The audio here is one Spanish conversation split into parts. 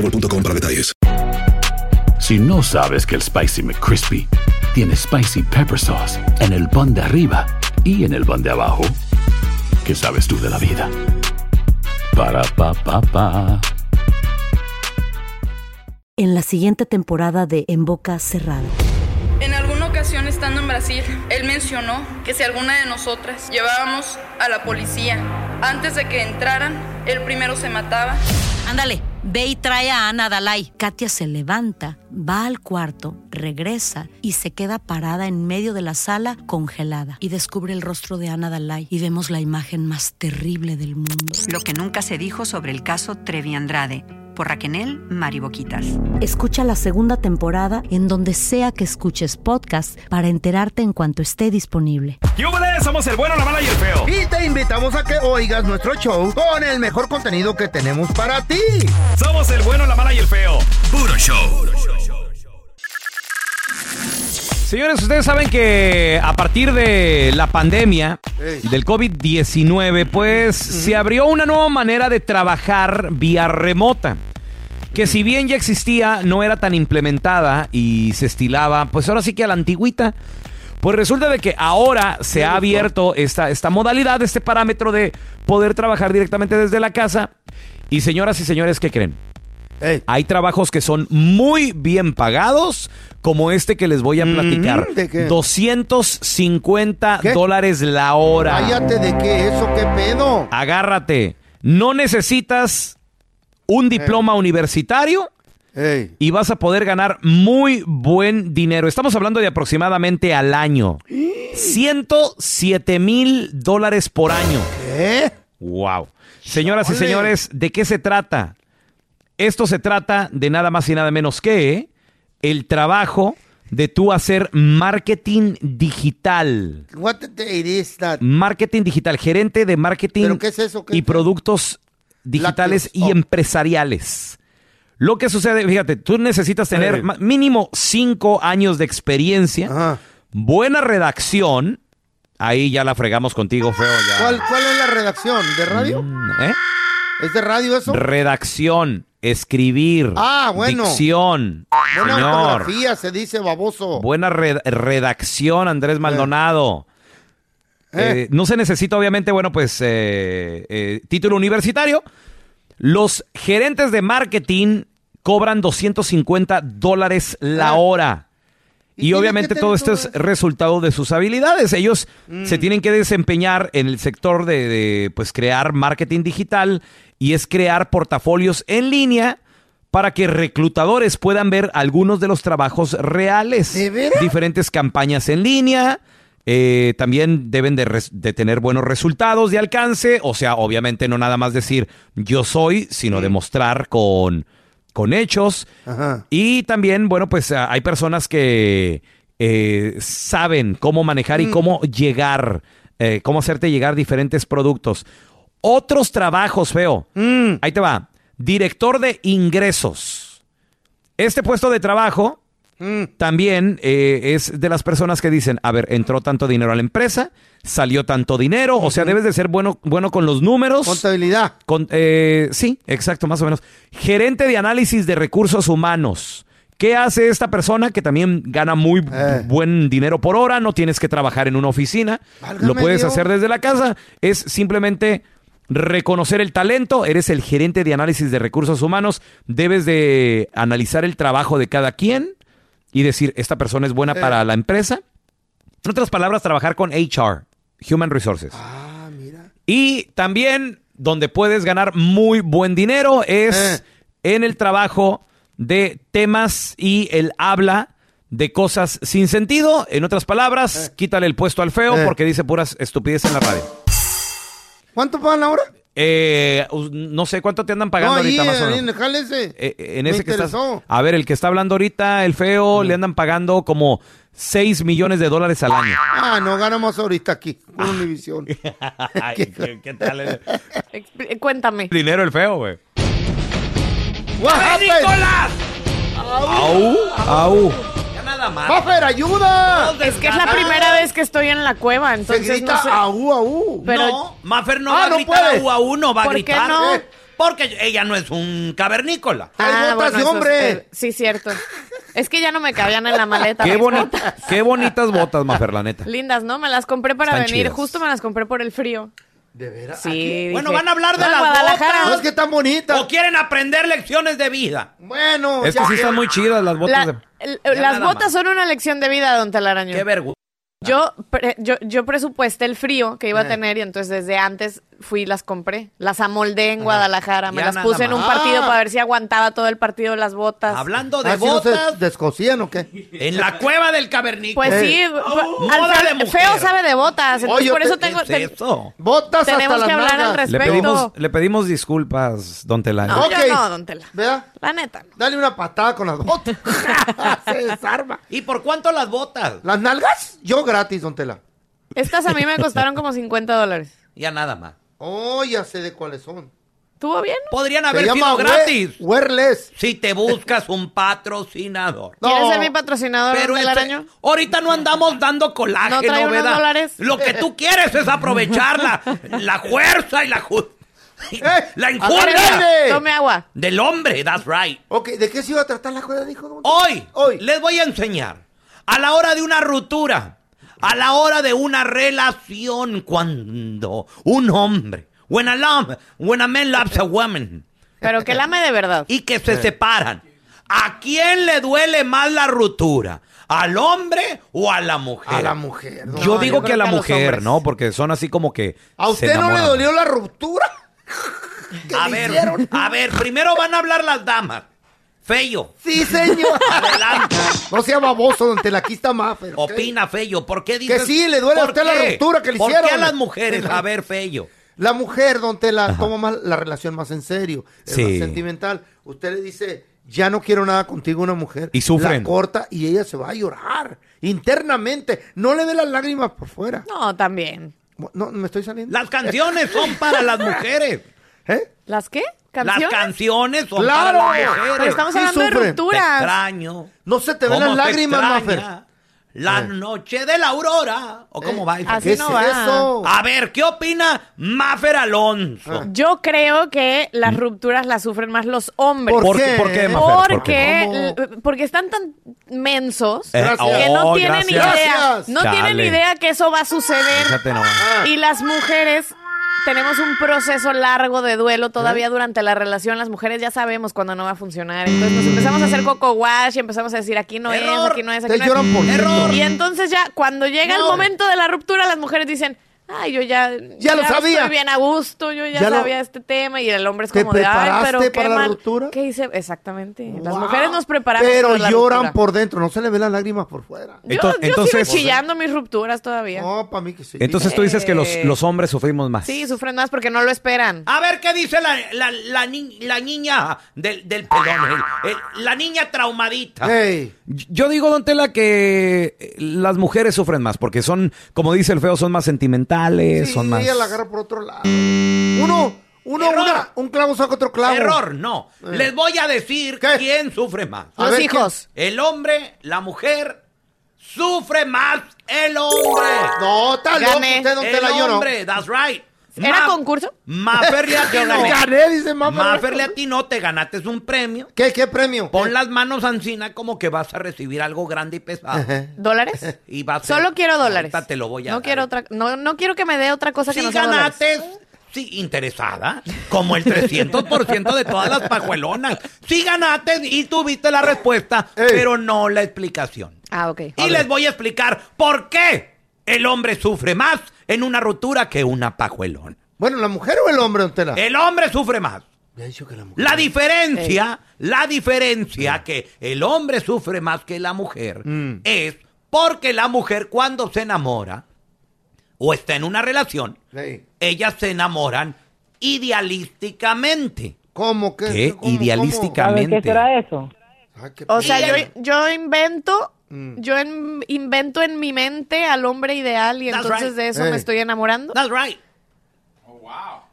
boostmobile.com para detalles. Si no sabes que el Spicy McCrispy tiene Spicy Pepper Sauce en el pan de arriba y en el pan de abajo, ¿qué sabes tú de la vida? Para, pa, pa, pa. En la siguiente temporada de En Boca Cerrada. En alguna ocasión estando en Brasil, él mencionó que si alguna de nosotras llevábamos a la policía antes de que entraran, él primero se mataba. Ándale, ve y trae a Ana Dalai. Katia se levanta, va al cuarto, regresa y se queda parada en medio de la sala congelada. Y descubre el rostro de Ana Dalai y vemos la imagen más terrible del mundo. Lo que nunca se dijo sobre el caso Trevi Andrade por Raquel Mariboquitas. Escucha la segunda temporada en donde sea que escuches podcast para enterarte en cuanto esté disponible. ¡Yúbales! Somos el bueno, la mala y el feo. Y te invitamos a que oigas nuestro show con el mejor contenido que tenemos para ti. Somos el bueno, la mala y el feo. Puro show. Señores, ustedes saben que a partir de la pandemia del COVID-19, pues se abrió una nueva manera de trabajar vía remota. Que si bien ya existía, no era tan implementada y se estilaba, pues ahora sí que a la antigüita. Pues resulta de que ahora se ha abierto esta, esta modalidad, este parámetro de poder trabajar directamente desde la casa. Y señoras y señores, ¿qué creen? Hay trabajos que son muy bien pagados, como este que les voy a platicar. ¿de qué? 250 dólares la hora. Cállate de qué, eso qué pedo. Agárrate. No necesitas un diploma universitario y vas a poder ganar muy buen dinero. Estamos hablando de aproximadamente al año. 107 mil dólares por año. ¿Qué? Wow. Señoras y señores, ¿de qué se trata? Esto se trata de nada más y nada menos que el trabajo de tú hacer marketing digital. What the- it is that? Marketing digital, gerente de marketing ¿Pero qué es eso? ¿Qué y es? productos digitales Lácteos. y Oh. empresariales. Lo que sucede, fíjate, tú necesitas tener mínimo cinco años de experiencia, buena redacción. Ahí ya la fregamos contigo, feo. Ya. ¿Cuál, ¿Cuál es la redacción? ¿De radio? ¿Eh? ¿Es de radio eso? Redacción, escribir, Ah, bueno. dicción, Buena señor. ortografía, se dice baboso. Buena red- redacción, Andrés Maldonado. Eh. Eh, no se necesita, obviamente, bueno, pues eh, eh, título universitario. Los gerentes de marketing cobran 250 dólares la hora. Y, obviamente todo esto es resultado de sus habilidades. Ellos se tienen que desempeñar en el sector de, de, pues crear marketing digital y es crear portafolios en línea para que reclutadores puedan ver algunos de los trabajos reales. Diferentes campañas en línea. eh, también deben de, de tener buenos resultados de alcance. O sea, obviamente no nada más decir yo soy, sino demostrar con, con hechos. Y también, bueno, pues ah, hay personas que eh, saben cómo manejar y cómo llegar, eh, cómo hacerte llegar diferentes productos. Otros trabajos, feo. Ahí te va. Director de ingresos. Este puesto de trabajo también eh, es de las personas que dicen, a ver, entró tanto dinero a la empresa, salió tanto dinero, o sea, debes de ser bueno, bueno con los números. Contabilidad. Con, eh, sí, exacto, más o menos. Gerente de análisis de recursos humanos. ¿Qué hace esta persona que también gana muy Eh. buen dinero por hora? No tienes que trabajar en una oficina. Lo puedes Dios. hacer desde la casa. Es simplemente reconocer el talento. Eres el gerente de análisis de recursos humanos. Debes de analizar el trabajo de cada quien y decir, esta persona es buena Eh. para la empresa. En otras palabras, trabajar con HR, Human Resources. Ah, Y también donde puedes ganar muy buen dinero es en el trabajo de temas y él habla de cosas sin sentido. En otras palabras, quítale el puesto al feo Eh. porque dice puras estupidez en la radio. ¿Cuánto pagan ahora? Eh, no sé cuánto te andan pagando no, ahí, ahorita más o menos. en el jale ese. Eh, eh, en Me ese que estás. A ver, el que está hablando ahorita, el feo, le andan pagando como 6 millones de dólares al año. Ah, no, ganamos ahorita aquí, Ah. con Univisión. Ay, ¿qué, qué tal el Expl- Cuéntame. dinero el feo, güey? What happened? Au, au. Nada más. ¡Maffer, ayuda! Es que es la primera vez que estoy en la cueva, Se entonces grita no sé. aú, aú. Pero- no, Maffer no Ah, va a no gritar puede. a u a uno, va a ¿Por qué gritar. no? Eh, Porque ella no es un cavernícola. Hay botas de es- hombre. eh, sí, cierto. Es que ya no me cabían en la maleta. Qué, mis boni- botas. qué bonitas botas, Mafer, la neta. Lindas, ¿no? Me las compré para Están venir. chidas. Justo me las compré por el frío. ¿De veras? Sí. Bueno, van a hablar de "No, las Guadalajara". No es que tan bonita. ¿O quieren aprender lecciones de vida? Bueno, Es que ya sí están muy chidas las botas. La- de- las botas más. son una lección de vida, don Telaraño. Qué vergüenza. Yo, pre- yo, yo presupuesté el frío que iba a Eh. tener y entonces desde antes fui y las compré. Las amoldé en Guadalajara. Me Ya las nada puse en un más. partido Ah. para ver si aguantaba todo el partido las botas. Hablando de ¿Ah, sí no se botas, descosían o qué? en la cueva del cavernícola. Pues Eh. sí, Oh, al moda fe- de mujer. feo sabe de botas. Entonces Oye, por eso te- tengo, ¿Qué es te- eso? Botas tenemos hasta que las hablar al nalgas. Le respecto. pedimos, le pedimos disculpas, don Telaraño. No, Ok. no, don Tela. ¿Verdad? La neta. no. Dale una patada con las botas. Se desarma. ¿Y por cuánto las botas? ¿Las nalgas? Yo gratis, don Tela. Estas a mí me costaron como 50 dólares. Ya nada más. Oh, ya sé de cuáles son. ¿Estuvo bien? Podrían haber sido we- gratis. Wearless. Si te buscas un patrocinador. No. ¿Quieres ser mi patrocinador, Pero don este- ahorita no andamos dando colágeno, ¿No dólares? Lo que tú quieres es aprovechar la, la fuerza y la, ju- la agárrale. Tome agua. del hombre, that's right. Ok, ¿de qué se iba a tratar la juega, dijo Hoy, Hoy. les voy a enseñar. A la hora de una ruptura, a la hora de una relación, cuando un hombre, when a, love, when a man loves a woman, Pero que lame de verdad. y que se separan, ¿a quién le duele más la ruptura? ¿Al hombre o a la mujer? A la mujer. Yo No, digo yo que a la que mujer. ¿no? Porque son así como que. ¿A usted no le dolió la ruptura? ¿Qué A le ver, hicieron? a ver, primero van a hablar las damas. Feyo, Sí, señor. adelante. No sea baboso, don Tela, aquí está Maffer. Opina, Feyo. ¿Por qué dices? Que sí, le duele a ¿Por usted la ruptura que le ¿Por hicieron. qué a las mujeres? A ver, Feyo. La mujer, don Tela, toma más la relación más en serio, es Sí. más sentimental. Usted le dice, ya no quiero nada contigo, una mujer. Y sufren. La corta y ella se va a llorar internamente. No le ve las lágrimas por fuera. No, también. No, me estoy saliendo. Las canciones son para las mujeres. ¿Eh? ¿Las qué? Las ¿Canciones? son ¡Claro! para las mujeres. Pero estamos Sí hablando de sufren. Te rupturas. extraño. No se te ven ¿Cómo las lágrimas, Maffer. La Eh. noche de la aurora. ¿O cómo Eh, va? así ¿Qué no es va. eso? A ver, ¿qué opina Maffer Alonso? Yo creo que las rupturas las sufren más los hombres. ¿Por ¿Por qué? qué? Porque, porque están tan mensos Eh, que no oh, tienen gracias. idea. No tienen idea que eso va a suceder. Y las mujeres tenemos un proceso largo de duelo todavía durante la relación. Las mujeres ya sabemos cuando no va a funcionar. Entonces nos empezamos a hacer coco wash y empezamos a decir aquí no Error. es, aquí no es, aquí Te no es. por Error. Y entonces ya cuando llega el No. momento de la ruptura, las mujeres dicen, ay, yo ya, Ya lo sabía. Estoy bien a gusto, yo ya, Ya lo- sabía este tema. Y el hombre es ¿Te como de, ay, pero preparaste qué para la mal. ruptura? ¿Qué hice? Exactamente. Las Wow. mujeres nos preparamos Pero para la lloran ruptura. por dentro, no se le ven las lágrimas por fuera. Yo, Ento- yo entonces- sigo chillando mis rupturas todavía. No, para mí que sí. Entonces tú dices que los, Eh. los hombres sufrimos más. Sí, sufren más porque no lo esperan. A ver qué dice la, la, la, ni- la niña del, del pelón, el- el- la niña traumadita. Hey. Yo digo, don Tela, que eh, las mujeres sufren más porque son, como dice el feo, son más sentimentales, Sí, son más... ella la agarra por otro lado. Uno, uno, una, un clavo saca otro clavo. Error, no. Eh. Les voy a decir ¿Qué? quién sufre más. A Los ver, hijos. El hombre, la mujer, sufre más el hombre. No, loco Gané. usted, don el Tela, yo no. hombre, that's right. ¿Era Ma- concurso? Mafer le atinó. Gané, dice mamá. Mafer le atinó, te ganaste un premio. ¿Qué, qué premio? Pon las manos encina como que vas a recibir algo grande y pesado. ¿Dólares? Y va a ser- Solo quiero dólares. Ahorita te lo voy a No dar. quiero otra, no, no quiero que me dé otra cosa que Si no sea dólares. ganaste, sí, interesada, como el 300% de todas las pajuelonas. Si ganaste y tuviste la respuesta, Ey. pero no la explicación. Ah, ok. Y les voy a explicar por qué el hombre sufre más en una ruptura que una pajuelona. Bueno, ¿la mujer o el hombre, don Tela? El hombre sufre más. Dicho que la mujer. La diferencia, la diferencia que el hombre sufre más que la mujer Mm. es porque la mujer cuando se enamora o está en una relación, Sí. ellas se enamoran idealísticamente. ¿Cómo que? ¿Qué? ¿Cómo, Idealísticamente. ¿Qué será eso? cómo? Ay, qué O sea, yo invento, Mm. yo en- invento en mi mente al hombre ideal y That's entonces right. de eso Hey. me estoy enamorando. That's right.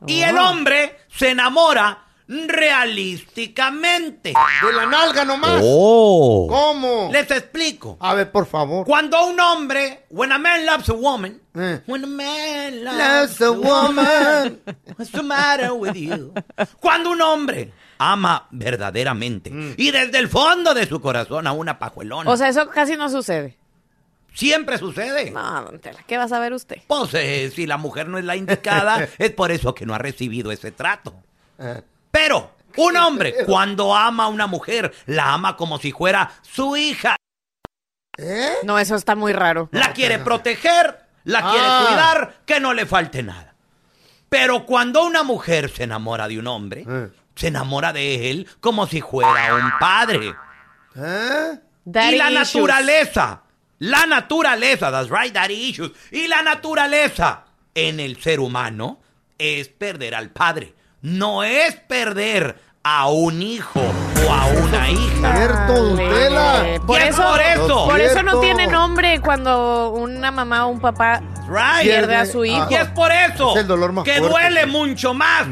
Y el hombre se enamora realísticamente. De la nalga nomás. Oh. ¿Cómo? Les explico. A ver, por favor. Cuando un hombre, when a man loves a woman, Eh. when a man loves, Loves a woman. what's the matter with you? Cuando un hombre ama verdaderamente Mm. y desde el fondo de su corazón a una pajuelona, O sea, eso casi no sucede. siempre sucede. No, don Tela, ¿qué va a saber usted? Pues eh, si la mujer no es la indicada, es por eso que no ha recibido ese trato. Eh. Pero un hombre, cuando ama a una mujer, la ama como si fuera su hija. ¿Eh? No, eso está muy raro. La quiere proteger, la quiere Ah. cuidar, que no le falte nada. Pero cuando una mujer se enamora de un hombre, Eh. Se enamora de él como si fuera un padre. ¿Eh? Daddy y la issues. naturaleza, la naturaleza, that's right, daddy issues. Y la naturaleza en el ser humano es perder al padre. No es perder a un hijo o a una hija. Cierto. Tela. Por Y es eso, por eso. por eso no tiene nombre cuando una mamá o un papá Right. pierde a su hijo. Y es por eso Es el dolor más que fuerte. duele mucho más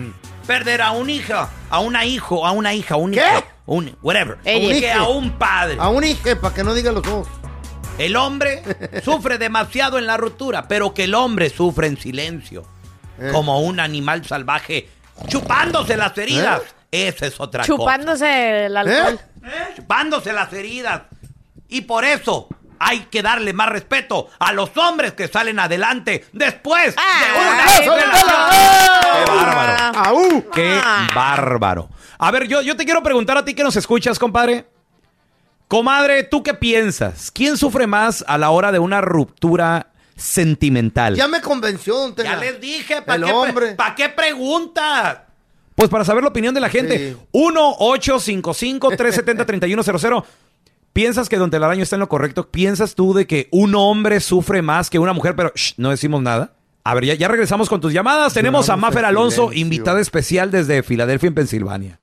perder a un hija, a una hijo, a una hija, un ¿Qué? hijo, un whatever, a un padre. A un hijo, para que no diga los dos. El hombre sufre demasiado en la ruptura, pero que el hombre sufre en silencio, Eh. como un animal salvaje chupándose las heridas. Esa es otra cosa. Chupándose el alcohol. ¿Eh? Chupándose las heridas. Y por eso hay que darle más respeto a los hombres que salen adelante después Ah, de una ay, relación. ¡Qué bárbaro! Ah. ¡Aú! Qué bárbaro. A ver, yo, yo te quiero preguntar a ti que nos escuchas, compadre. Comadre, ¿tú qué piensas? ¿Quién sufre más a la hora de una ruptura sentimental? Ya me convenció, don Tela. Ya les dije, ¿para qué, pa' qué preguntas? Pues para saber la opinión de la gente. Sí. 1-855-370-3100. ¿Piensas que Don Telaraño está en lo correcto? ¿Piensas tú de que un hombre sufre más que una mujer, pero shh, no decimos nada? A ver, ya, ya regresamos con tus llamadas. Tenemos a Mafer Alonso, invitada especial desde Filadelfia, en Pensilvania.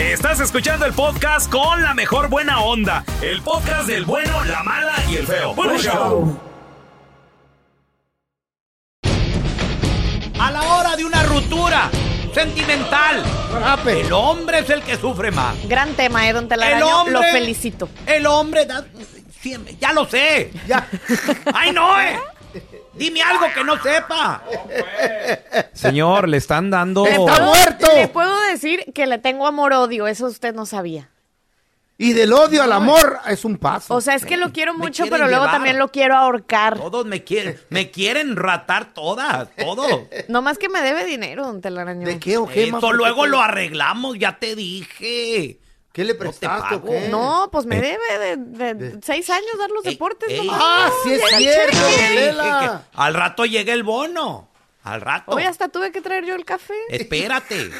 Estás escuchando el podcast con la mejor buena onda. El podcast del bueno, la mala y el feo. Bueno, show. A la hora de una ruptura sentimental, el hombre es el que sufre más. Gran tema, ¿eh, don El Telaraño? hombre, Lo felicito. El hombre da- siempre- ya lo sé. Ya. Ay, no, eh. Dime algo que no sepa. Señor, le están dando... Le puedo- Le puedo decir que le tengo amor-odio, eso usted no sabía. Y del odio al amor es un paso. O sea, es que lo quiero mucho, pero luego llevar. también lo quiero ahorcar. Todos me quieren, me quieren ratar todas, todo. No más que me debe dinero, don Telaraño. ¿De qué o qué, qué luego lo arreglamos, ya te dije. ¿Qué le No te prestaste o pago. qué? No, pues me Eh. debe de, de seis años dar los deportes. no Ah, sí es cierto, al rato llega el bono. Al rato. Hoy hasta tuve que traer yo el café. Espérate.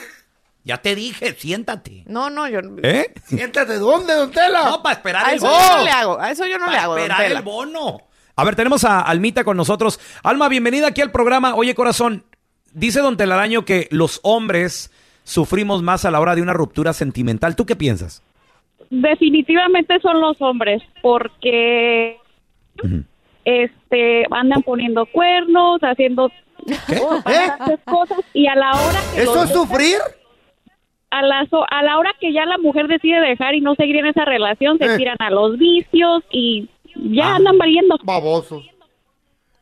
Ya te dije, siéntate. No, no, yo... ¿Eh? Siéntate, ¿dónde, don Tela? No, para esperar A el eso bono. yo no le hago, a eso yo no le hago, don esperar Tela. el bono. A ver, tenemos a Almita con nosotros. Alma, bienvenida aquí al programa. Oye, corazón, dice don Telaraño que los hombres sufrimos más a la hora de una ruptura sentimental. ¿Tú qué piensas? Definitivamente son los hombres, porque este andan poniendo cuernos, haciendo bastantes cosas y a la hora que ¿Eh? ¿Eso es sufrir? a la so- a la hora que ya la mujer decide dejar y no seguir en esa relación se Eh. tiran a los vicios y ya Ah. andan valiendo. Babosos.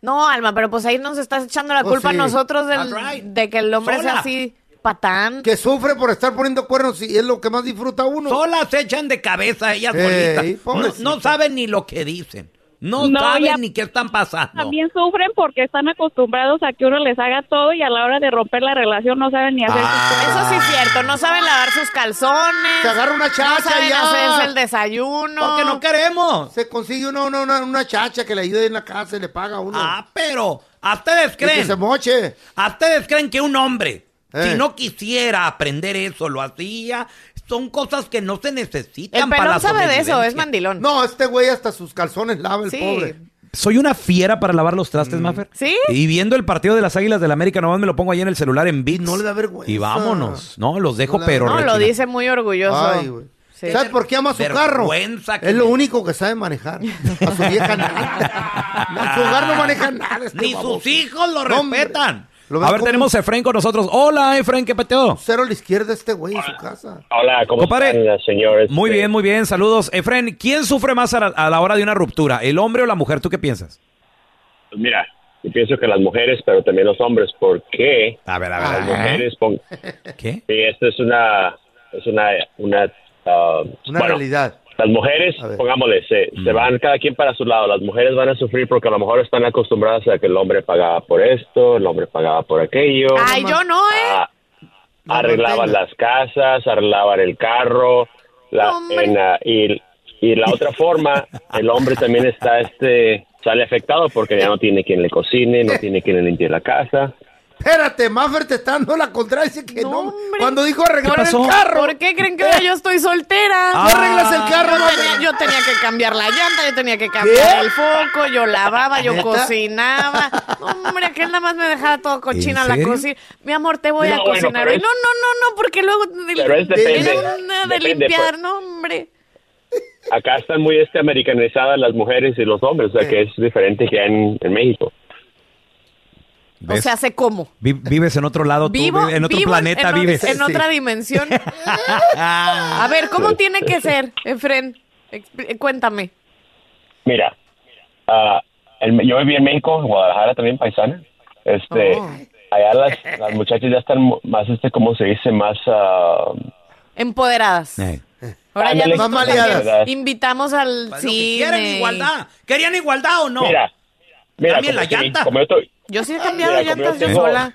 No, Alma, pero pues ahí nos estás echando la Oh, culpa sí. a nosotros del- right. de que el hombre sea así patán. Que sufre por estar poniendo cuernos y es lo que más disfruta uno. Solas se echan de cabeza ellas Ey, solitas. No, no saben ni lo que dicen. No, No, saben ya- ni qué están pasando. También sufren porque están acostumbrados a que uno les haga todo y a la hora de romper la relación no saben ni hacer sus cosas. Eso sí es cierto, no saben lavar sus calzones. Se agarra una No chacha saben ya. hacerse el desayuno. Porque no queremos. Se consigue uno, una, una, una chacha que le ayude en la casa y le paga a uno. Ah, pero ¿a ustedes Y que creen? se moche. ¿A ustedes creen que un hombre, Eh. si no quisiera aprender eso, lo hacía? Son cosas que no se necesitan El para la pelón sabe de eso, es mandilón. No, este güey hasta sus calzones lava el Sí. pobre. Soy una fiera para lavar los trastes, Maffer. ¿Sí? Y viendo el partido de las Águilas del América, nomás me lo pongo ahí en el celular en Beats. No le da vergüenza. Y vámonos. No, los dejo, No pero... No, lo retirados. dice muy orgulloso. Ay, güey. Sí. ¿Sabes por qué ama su carro? Es lo único que sabe manejar. A su vieja nada. No, en su hogar no maneja nada. Este Ni baboso. sus hijos lo No, respetan. A ver, tenemos a Efraín con nosotros. Hola, Efraín, ¿qué peteo? un cero a la izquierda este güey en su casa. Hola, ¿cómo Compadre. están, señores? Muy Eh, bien, muy bien. Saludos. Efraín, ¿quién sufre más a la, a la hora de una ruptura? ¿El hombre o la mujer? ¿Tú qué piensas? Pues mira, yo pienso que las mujeres, pero también los hombres, porque A ver, a las mujeres, pon- ¿Qué? sí, esto es una, es una, una, ah, Una bueno, realidad. Las mujeres, pongámosle, se, se van cada quien para su lado. Las mujeres van a sufrir porque a lo mejor están acostumbradas a que el hombre pagaba por esto, el hombre pagaba por aquello. Ay, yo no, ¿eh? Ah, arreglaban las casas, arreglaban el carro, la, en, y, y la otra forma, el hombre también está, este, sale afectado porque ya no tiene quien le cocine, no tiene quien le limpie la casa. Espérate, Maffer te está dando la contraria. Dice que no. hombre. Cuando dijo arreglar el carro. ¿Por qué creen que yo estoy soltera? Ah. No arreglas el carro, yo, tenía, yo tenía que cambiar la llanta, yo tenía que cambiar ¿Qué? el foco, yo lavaba, yo ¿Neta? cocinaba. Hombre, aquel nada más me dejaba todo cochina ¿En la cocina. Mi amor, te voy No, a bueno, cocinar No, no, no, no, porque luego Pero es depende, era una de depende, limpiar, pues. no, hombre. Acá están muy este, americanizadas las mujeres y los hombres, o sea que es diferente que en, en México. O sea, sé cómo. Vi- vives en otro lado, tú, en otro vivo planeta en, vives. en otra dimensión. A ver, ¿cómo tiene que ser, Efren? Expl- Cuéntame. Mira, el- yo viví en México, en Guadalajara también, paisana. Este, Oh. allá las, las muchachas ya están más, este, ¿cómo se dice? Más, ah, Empoderadas. Eh. Ahora ya más invitamos al Pues que quieren igualdad. ¿Querían igualdad o no? mira, mira, como, la que- llanta. como yo, estoy- Yo sí he cambiado Mira, llantas yo tengo- sola.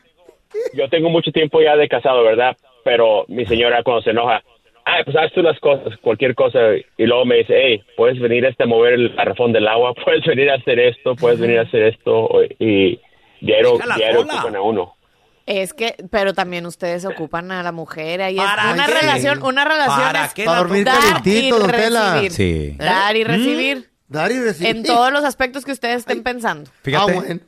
yo tengo mucho tiempo ya de casado, ¿verdad? Pero mi señora cuando se enoja, ah, pues haz tú las cosas, cualquier cosa, y luego me dice, hey, puedes venir este, a mover el garrafón del agua, puedes venir a hacer esto, puedes venir a hacer esto, y diario, diario ocupan a uno. Es que, pero también ustedes ocupan a la mujer. Ahí es ¿Para una qué? relación, una relación ¿Para es qué Para dormir dar y don Tela. Sí. Dar y ¿Mm? recibir. Dar y recibir. En todos los aspectos que ustedes estén pensando. Fíjate. Ah, bueno.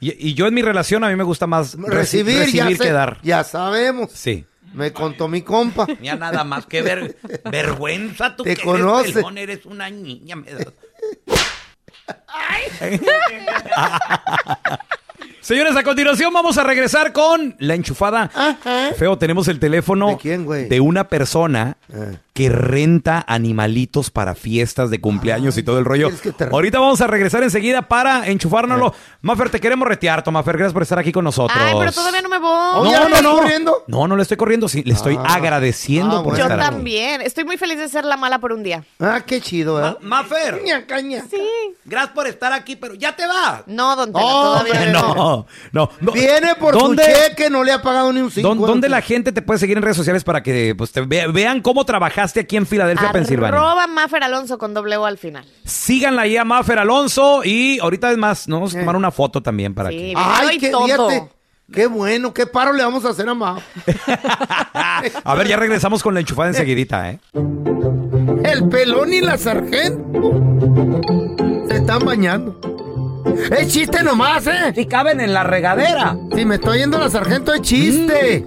Y, y yo en mi relación a mí me gusta más reci- Recibir, recibir, ya, sé- que dar. ya sabemos. Sí. Me contó mi compa. Mira, nada más que ver, vergüenza. Tú Te que conoce. eres eres una niña. me das- Señores, a continuación vamos a regresar con la enchufada. Feo, tenemos el teléfono ¿De quién, güey? de una persona Eh. que renta animalitos para fiestas de cumpleaños y todo el rollo. ¿quieres que te- Ahorita vamos a regresar enseguida para enchufárnoslo. Mafer, te queremos retear, Mafer. Gracias por estar aquí con nosotros. Ay, pero todavía no me voy. No, no, no. No, no le estoy corriendo, sí, le estoy Ah. agradeciendo Ah, por Yo estar aquí. también. Estoy muy feliz de ser la mala por un día. Ah, qué chido, ¿eh? Mafer, Caña, caña. Sí. gracias por estar aquí, pero ya te vas. No, don Tela, No, todavía no. No, no, no. Viene por ¿Dónde- su cheque, no le ha pagado ni un cinco. ¿Dó- ¿Dónde la gente te puede seguir en redes sociales para que pues, te ve- vean cómo trabajaste aquí en Filadelfia, Pensilvania? Arroba Maffer Alonso con doble O al final. Síganla ahí a Mafer Alonso y ahorita es más, nos vamos a tomar una foto también para Sí, que... Ay, qué, qué bueno, qué paro le vamos a hacer a Ma. A ver, ya regresamos con la enchufada enseguidita, ¿eh? El pelón y la sargento se están bañando. Es chiste nomás, ¿eh? Si caben en la regadera. Si me estoy yendo la sargento, es chiste.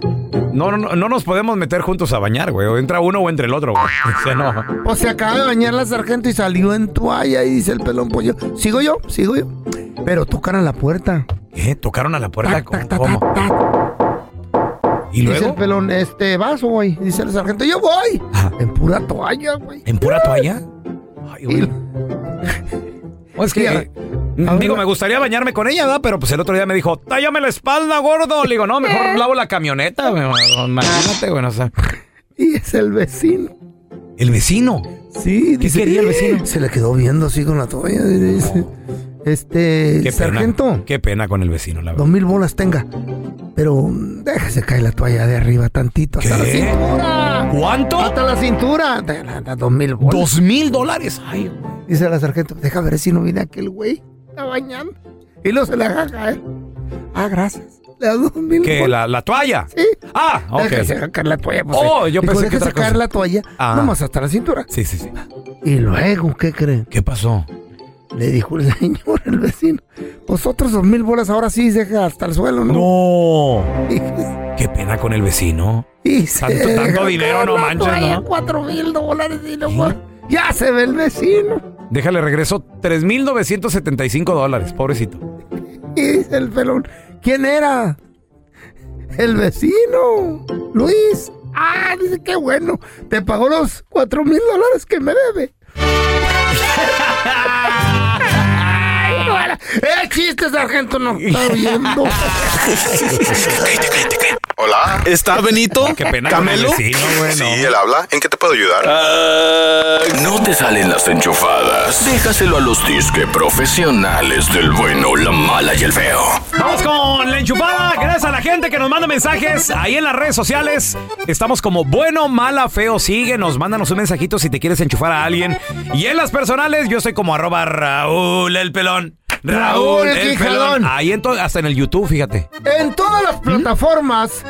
No, no, no, no nos podemos meter juntos a bañar, güey. O entra uno o entre el otro, güey. O sea, no. O se acaba de bañar la sargento y salió en toalla y dice el pelón, pues yo, sigo yo, sigo yo. Pero tocan a la puerta. ¿Qué? ¿Tocaron a la puerta? Tac, tac, tac, ¿Cómo? tac, tac. ¿Y Dice el luego? pelón, este, vas, güey. Dice el sargento, yo voy. En pura toalla, güey. ¿En pura toalla? Ay, güey. O es que, digo, me gustaría bañarme con ella, ¿verdad? Pero pues el otro día me dijo, tállame la espalda, gordo. Le digo, no, mejor lavo la camioneta. Imagínate, güey, o sea. Y es el vecino. ¿El vecino? Sí, ¿Qué quería el vecino? Se le quedó viendo así con la toalla. Dice, este, Qué sargento, pena. Qué pena con el vecino, la verdad. dos mil bolas tenga. Pero mm, déjese caer la toalla de arriba tantito, hasta la cintura. ¿Cuánto? Hasta la cintura. De- de- de Dos mil bolas. ¿Dos mil dólares? Ay, güey. Dice la sargento, deja ver si no viene aquel güey. Está bañando. Y luego se le deja caer. Ah, gracias. Le da dos mil ¿Qué? bolas. ¿La, la toalla? Sí. Ah, ok. Déjese caer la toalla. Pues, Oh, yo pensé que caer cosa. la toalla. Ah. Nomás hasta la cintura. Sí, sí, sí. Y luego, ¿qué creen? ¿Qué pasó? Le dijo el señor, el vecino. Pues otros dos mil bolas ahora sí deja hasta el suelo, ¿no? No. Y, Qué pena con el vecino. y se Tanto- tanto deja dinero, no la manches, ¿no? Cuatro mil dólares y luego ya se ve el vecino. Déjale regreso 3.975 dólares, pobrecito. Y dice el pelón, ¿quién era? El vecino, Luis. Ah, dice, qué bueno. Te pagó los cuatro mil dólares que me debe. Bueno. ¡Eh, chiste, sargento! No está viendo. Hola. ¿Está Benito? Qué pena con el ¿Camelo? vecino, güey, Sí, él habla. ¿En qué te puedo ayudar? Ah, no te salen las enchufadas. Déjaselo a los disque profesionales del bueno, la mala y el feo. Vamos con la enchufada. Gracias a la gente que nos manda mensajes ahí en las redes sociales. Estamos como bueno, mala, feo. Síguenos, mándanos un mensajito si te quieres enchufar a alguien. Y en las personales, yo soy como arroba Raúl el pelón. Raúl Raúl el. Quijadón. Ahí en hasta en el YouTube, fíjate. En todas las plataformas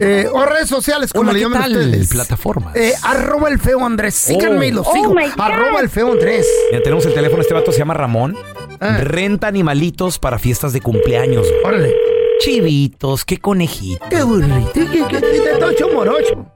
eh, o redes sociales, como Hola, le ¿qué llaman ustedes. Plataformas. Eh, arroba el feo Andrés. Síganme y lo Oh. sigo. Oh, arroba el feo Andrés. Ya tenemos el teléfono, este vato se llama Ramón. Ah. Renta animalitos para fiestas de cumpleaños. Órale. Chivitos, qué conejitos. Qué burrito. Qué, qué, qué, de tocho morocho.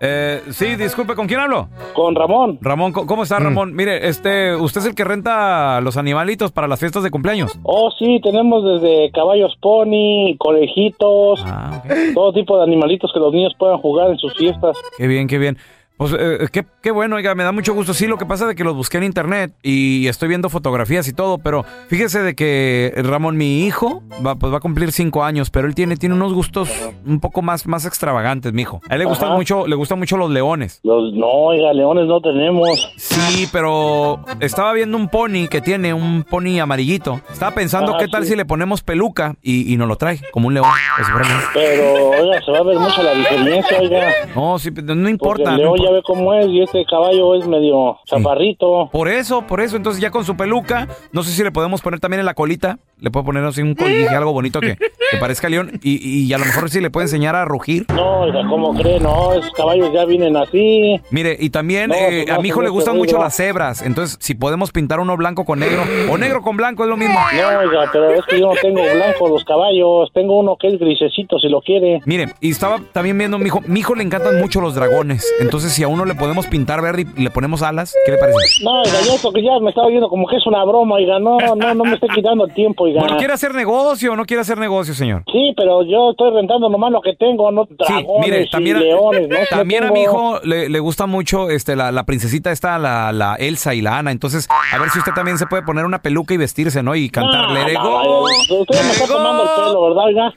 Eh, sí, disculpe, ¿con quién hablo? Con Ramón. Ramón, ¿cómo- ¿cómo está Mm. Ramón? Mire, este, usted es el que renta los animalitos para las fiestas de cumpleaños. Oh, sí, tenemos desde caballos pony, conejitos, Ah, todo tipo de animalitos que los niños puedan jugar en sus fiestas. Qué bien, qué bien. Pues eh, qué, qué bueno, oiga, me da mucho gusto. Sí, lo que pasa es que los busqué en internet y estoy viendo fotografías y todo, pero fíjese de que Ramón, mi hijo, va, pues va a cumplir cinco años, pero él tiene, tiene unos gustos un poco más, más extravagantes, mi hijo. A él le gustan mucho, le gustan mucho los leones. Los, no, oiga, leones no tenemos. Sí, pero estaba viendo un pony que tiene un pony amarillito. Estaba pensando Ajá, qué tal sí. si le ponemos peluca y, y nos lo trae, como un león. Pues. Pero, oiga, se va a ver mucho la diferencia, oiga. No, sí, no Porque importa. el no león importa. Ve cómo es y este caballo es medio chaparrito. Por eso, por eso. Entonces ya con su peluca, no sé si le podemos poner también en la colita. Le puedo poner así un colguije, algo bonito que, que parezca león. Y, y a lo mejor sí le puede enseñar a rugir. No, oiga, ¿cómo cree? No, esos caballos ya vienen así. Mire, y también No, eh, pues no, a mi hijo pues le gustan mucho las cebras. Entonces, si podemos pintar uno blanco con negro o negro con blanco, es lo mismo. No, oiga, pero es que yo no tengo blanco los caballos. Tengo uno que es grisecito, si lo quiere. Mire, y estaba también viendo mi hijo. Mi hijo le encantan mucho los dragones. Entonces, si a uno le podemos pintar verde y le ponemos alas, ¿qué le parece? No, oiga, yo porque ya me estaba viendo como que es una broma, oiga, no, no, no me esté quitando el tiempo, oiga. Oiga. Bueno, ¿quiere hacer negocio o no quiere hacer negocio, señor? Sí, pero yo estoy rentando nomás lo que tengo, no dragones Mire, también, y leones, ¿no? también a mi hijo le, le gusta mucho este, la, la princesita esta, la, la Elsa y la Ana. Entonces, a ver si usted también se puede poner una peluca y vestirse, ¿no? Y cantar No, Let It no, Go. vaya, Usted me está tomando el pelo, ¿verdad, oiga?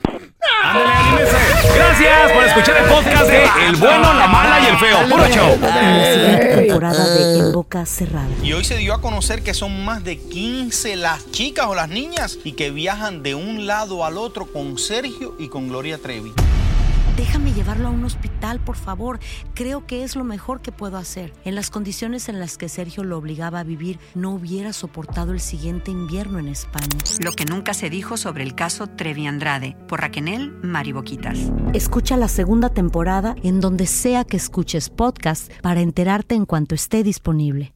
Gracias por escuchar el podcast de El Bueno, la Mala y el Feo. Puro show. Temporada de En Boca Cerrada. Y hoy se dio a conocer que son más de 15 las chicas o las niñas y que viajan de un lado al otro con Sergio y con Gloria Trevi. Déjame llevarlo a un hospital, por favor. Creo que es lo mejor que puedo hacer. En las condiciones en las que Sergio lo obligaba a vivir, no hubiera soportado el siguiente invierno en España. Lo que nunca se dijo sobre el caso Trevi Andrade por Raquel Mariboquitas. Escucha la segunda temporada en donde sea que escuches podcast para enterarte en cuanto esté disponible.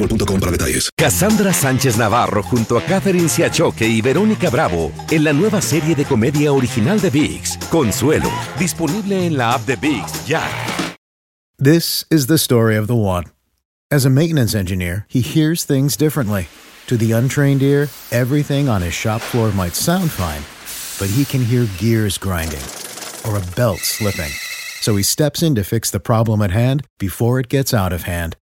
boostmobile.com para detalles. Cassandra Sánchez Navarro junto a Catherine Siachoque y Verónica Bravo en la nueva serie de comedia original de VIX, Consuelo, disponible en la app de VIX ya. This is the story of the one. As a maintenance engineer, he hears things differently. To the untrained ear, everything on his shop floor might sound fine, but he can hear gears grinding or a belt slipping. So he steps in to fix the problem at hand before it gets out of hand.